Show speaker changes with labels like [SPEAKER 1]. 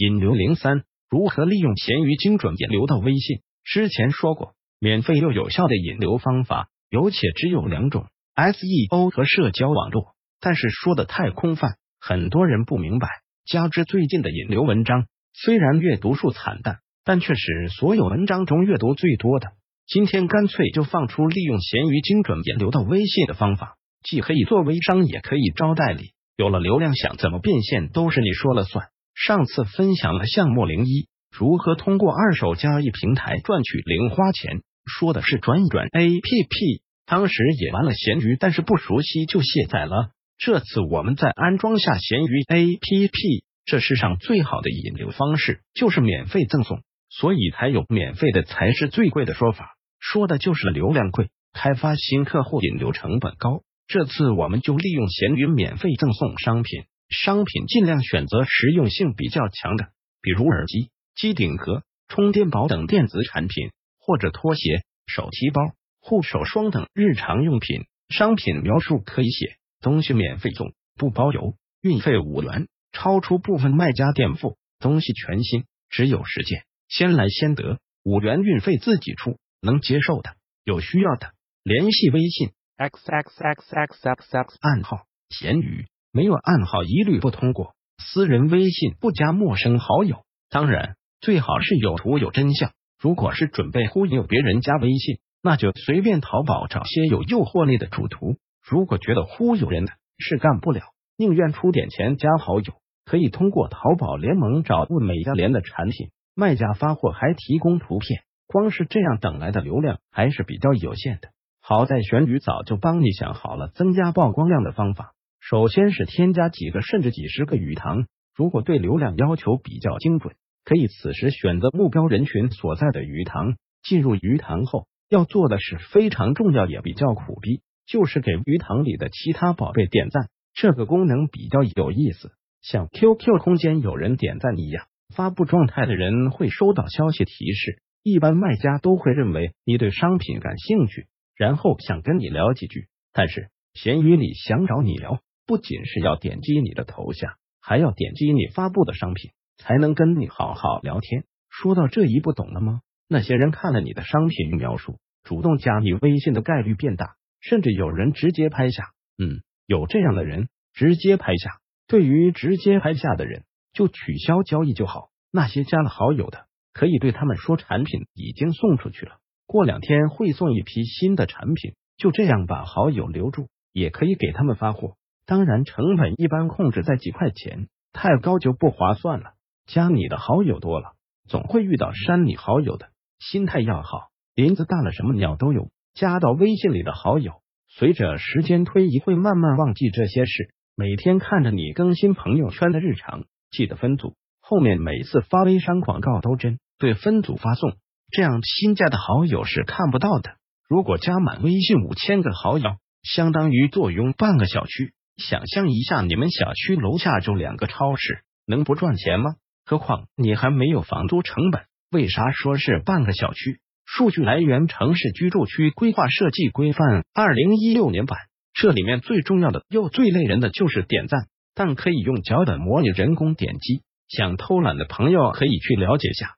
[SPEAKER 1] 引流零三，如何利用闲鱼精准引流到微信？之前说过，免费又有效的引流方法有且只有两种：SEO 和社交网络。但是说的太空泛，很多人不明白。加之最近的引流文章虽然阅读数惨淡，但却是所有文章中阅读最多的。今天干脆就放出利用闲鱼精准引流到微信的方法，既可以做微商，也可以招代理。有了流量，想怎么变现都是你说了算。上次分享了项目零一，如何通过二手交易平台赚取零花钱，说的是转转 APP。当时也玩了闲鱼，但是不熟悉就卸载了。这次我们再安装下闲鱼 APP，这世上最好的引流方式就是免费赠送，所以才有免费的才是最贵的说法，说的就是流量贵，开发新客户引流成本高。这次我们就利用闲鱼免费赠送商品，商品尽量选择实用性比较强的，比如耳机、机顶盒、充电宝等电子产品，或者拖鞋、手提包、护手霜等日常用品。商品描述可以写。东西免费送，不包邮，运费五元，超出部分卖家垫付。东西全新，只有十件，先来先得。五元运费自己出，能接受的，有需要的联系微信 x x x x x x 暗号闲鱼，没有暗号一律不通过。私人微信不加陌生好友，当然最好是有图有真相。如果是准备忽悠别人加微信，那就随便淘宝找些有诱惑力的主图。如果觉得忽悠人的是干不了，宁愿出点钱加好友，可以通过淘宝联盟找物美价廉的产品，卖家发货还提供图片，光是这样等来的流量还是比较有限的。好在玄宇早就帮你想好了增加曝光量的方法，首先是添加几个甚至几十个鱼塘，如果对流量要求比较精准，可以此时选择目标人群所在的鱼塘。进入鱼塘后，要做的是非常重要也比较苦逼。就是给鱼塘里的其他宝贝点赞，这个功能比较有意思，像 QQ 空间有人点赞一样，发布状态的人会收到消息提示。一般卖家都会认为你对商品感兴趣，然后想跟你聊几句。但是闲鱼里想找你聊，不仅是要点击你的头像，还要点击你发布的商品，才能跟你好好聊天。说到这一步，懂了吗？那些人看了你的商品描述，主动加你微信的概率变大。甚至有人直接拍下，嗯，有这样的人直接拍下。对于直接拍下的人，就取消交易就好。那些加了好友的，可以对他们说产品已经送出去了，过两天会送一批新的产品。就这样把好友留住，也可以给他们发货。当然，成本一般控制在几块钱，太高就不划算了。加你的好友多了，总会遇到删你好友的，心态要好。林子大了，什么鸟都有。加到微信里的好友，随着时间推移会慢慢忘记这些事。每天看着你更新朋友圈的日常，记得分组，后面每次发微商广告都针对分组发送，这样新加的好友是看不到的。如果加满微信五千个好友，相当于坐拥半个小区。想象一下，你们小区楼下就两个超市，能不赚钱吗？何况你还没有房租成本。为啥说是半个小区？数据来源：城市居住区规划设计规范，二零一六年版。这里面最重要的又最累人的就是点赞，但可以用脚本模拟人工点击。想偷懒的朋友可以去了解下。